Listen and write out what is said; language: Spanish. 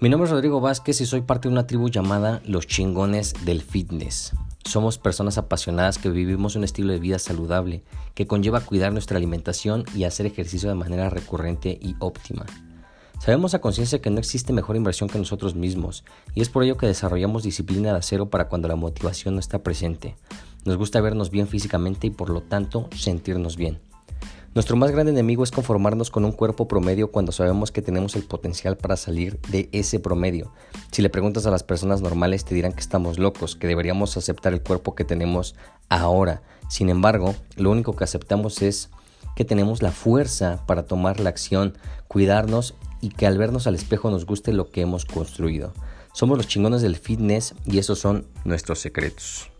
Mi nombre es Rodrigo Vázquez y soy parte de una tribu llamada Los Chingones del Fitness. Somos personas apasionadas que vivimos un estilo de vida saludable que conlleva cuidar nuestra alimentación y hacer ejercicio de manera recurrente y óptima. Sabemos a conciencia que no existe mejor inversión que nosotros mismos y es por ello que desarrollamos disciplina de acero para cuando la motivación no está presente. Nos gusta vernos bien físicamente y por lo tanto sentirnos bien. Nuestro más grande enemigo es conformarnos con un cuerpo promedio cuando sabemos que tenemos el potencial para salir de ese promedio. Si le preguntas a las personas normales te dirán que estamos locos, que deberíamos aceptar el cuerpo que tenemos ahora. Sin embargo, lo único que aceptamos es que tenemos la fuerza para tomar la acción, cuidarnos y que al vernos al espejo nos guste lo que hemos construido. Somos los chingones del fitness y esos son nuestros secretos.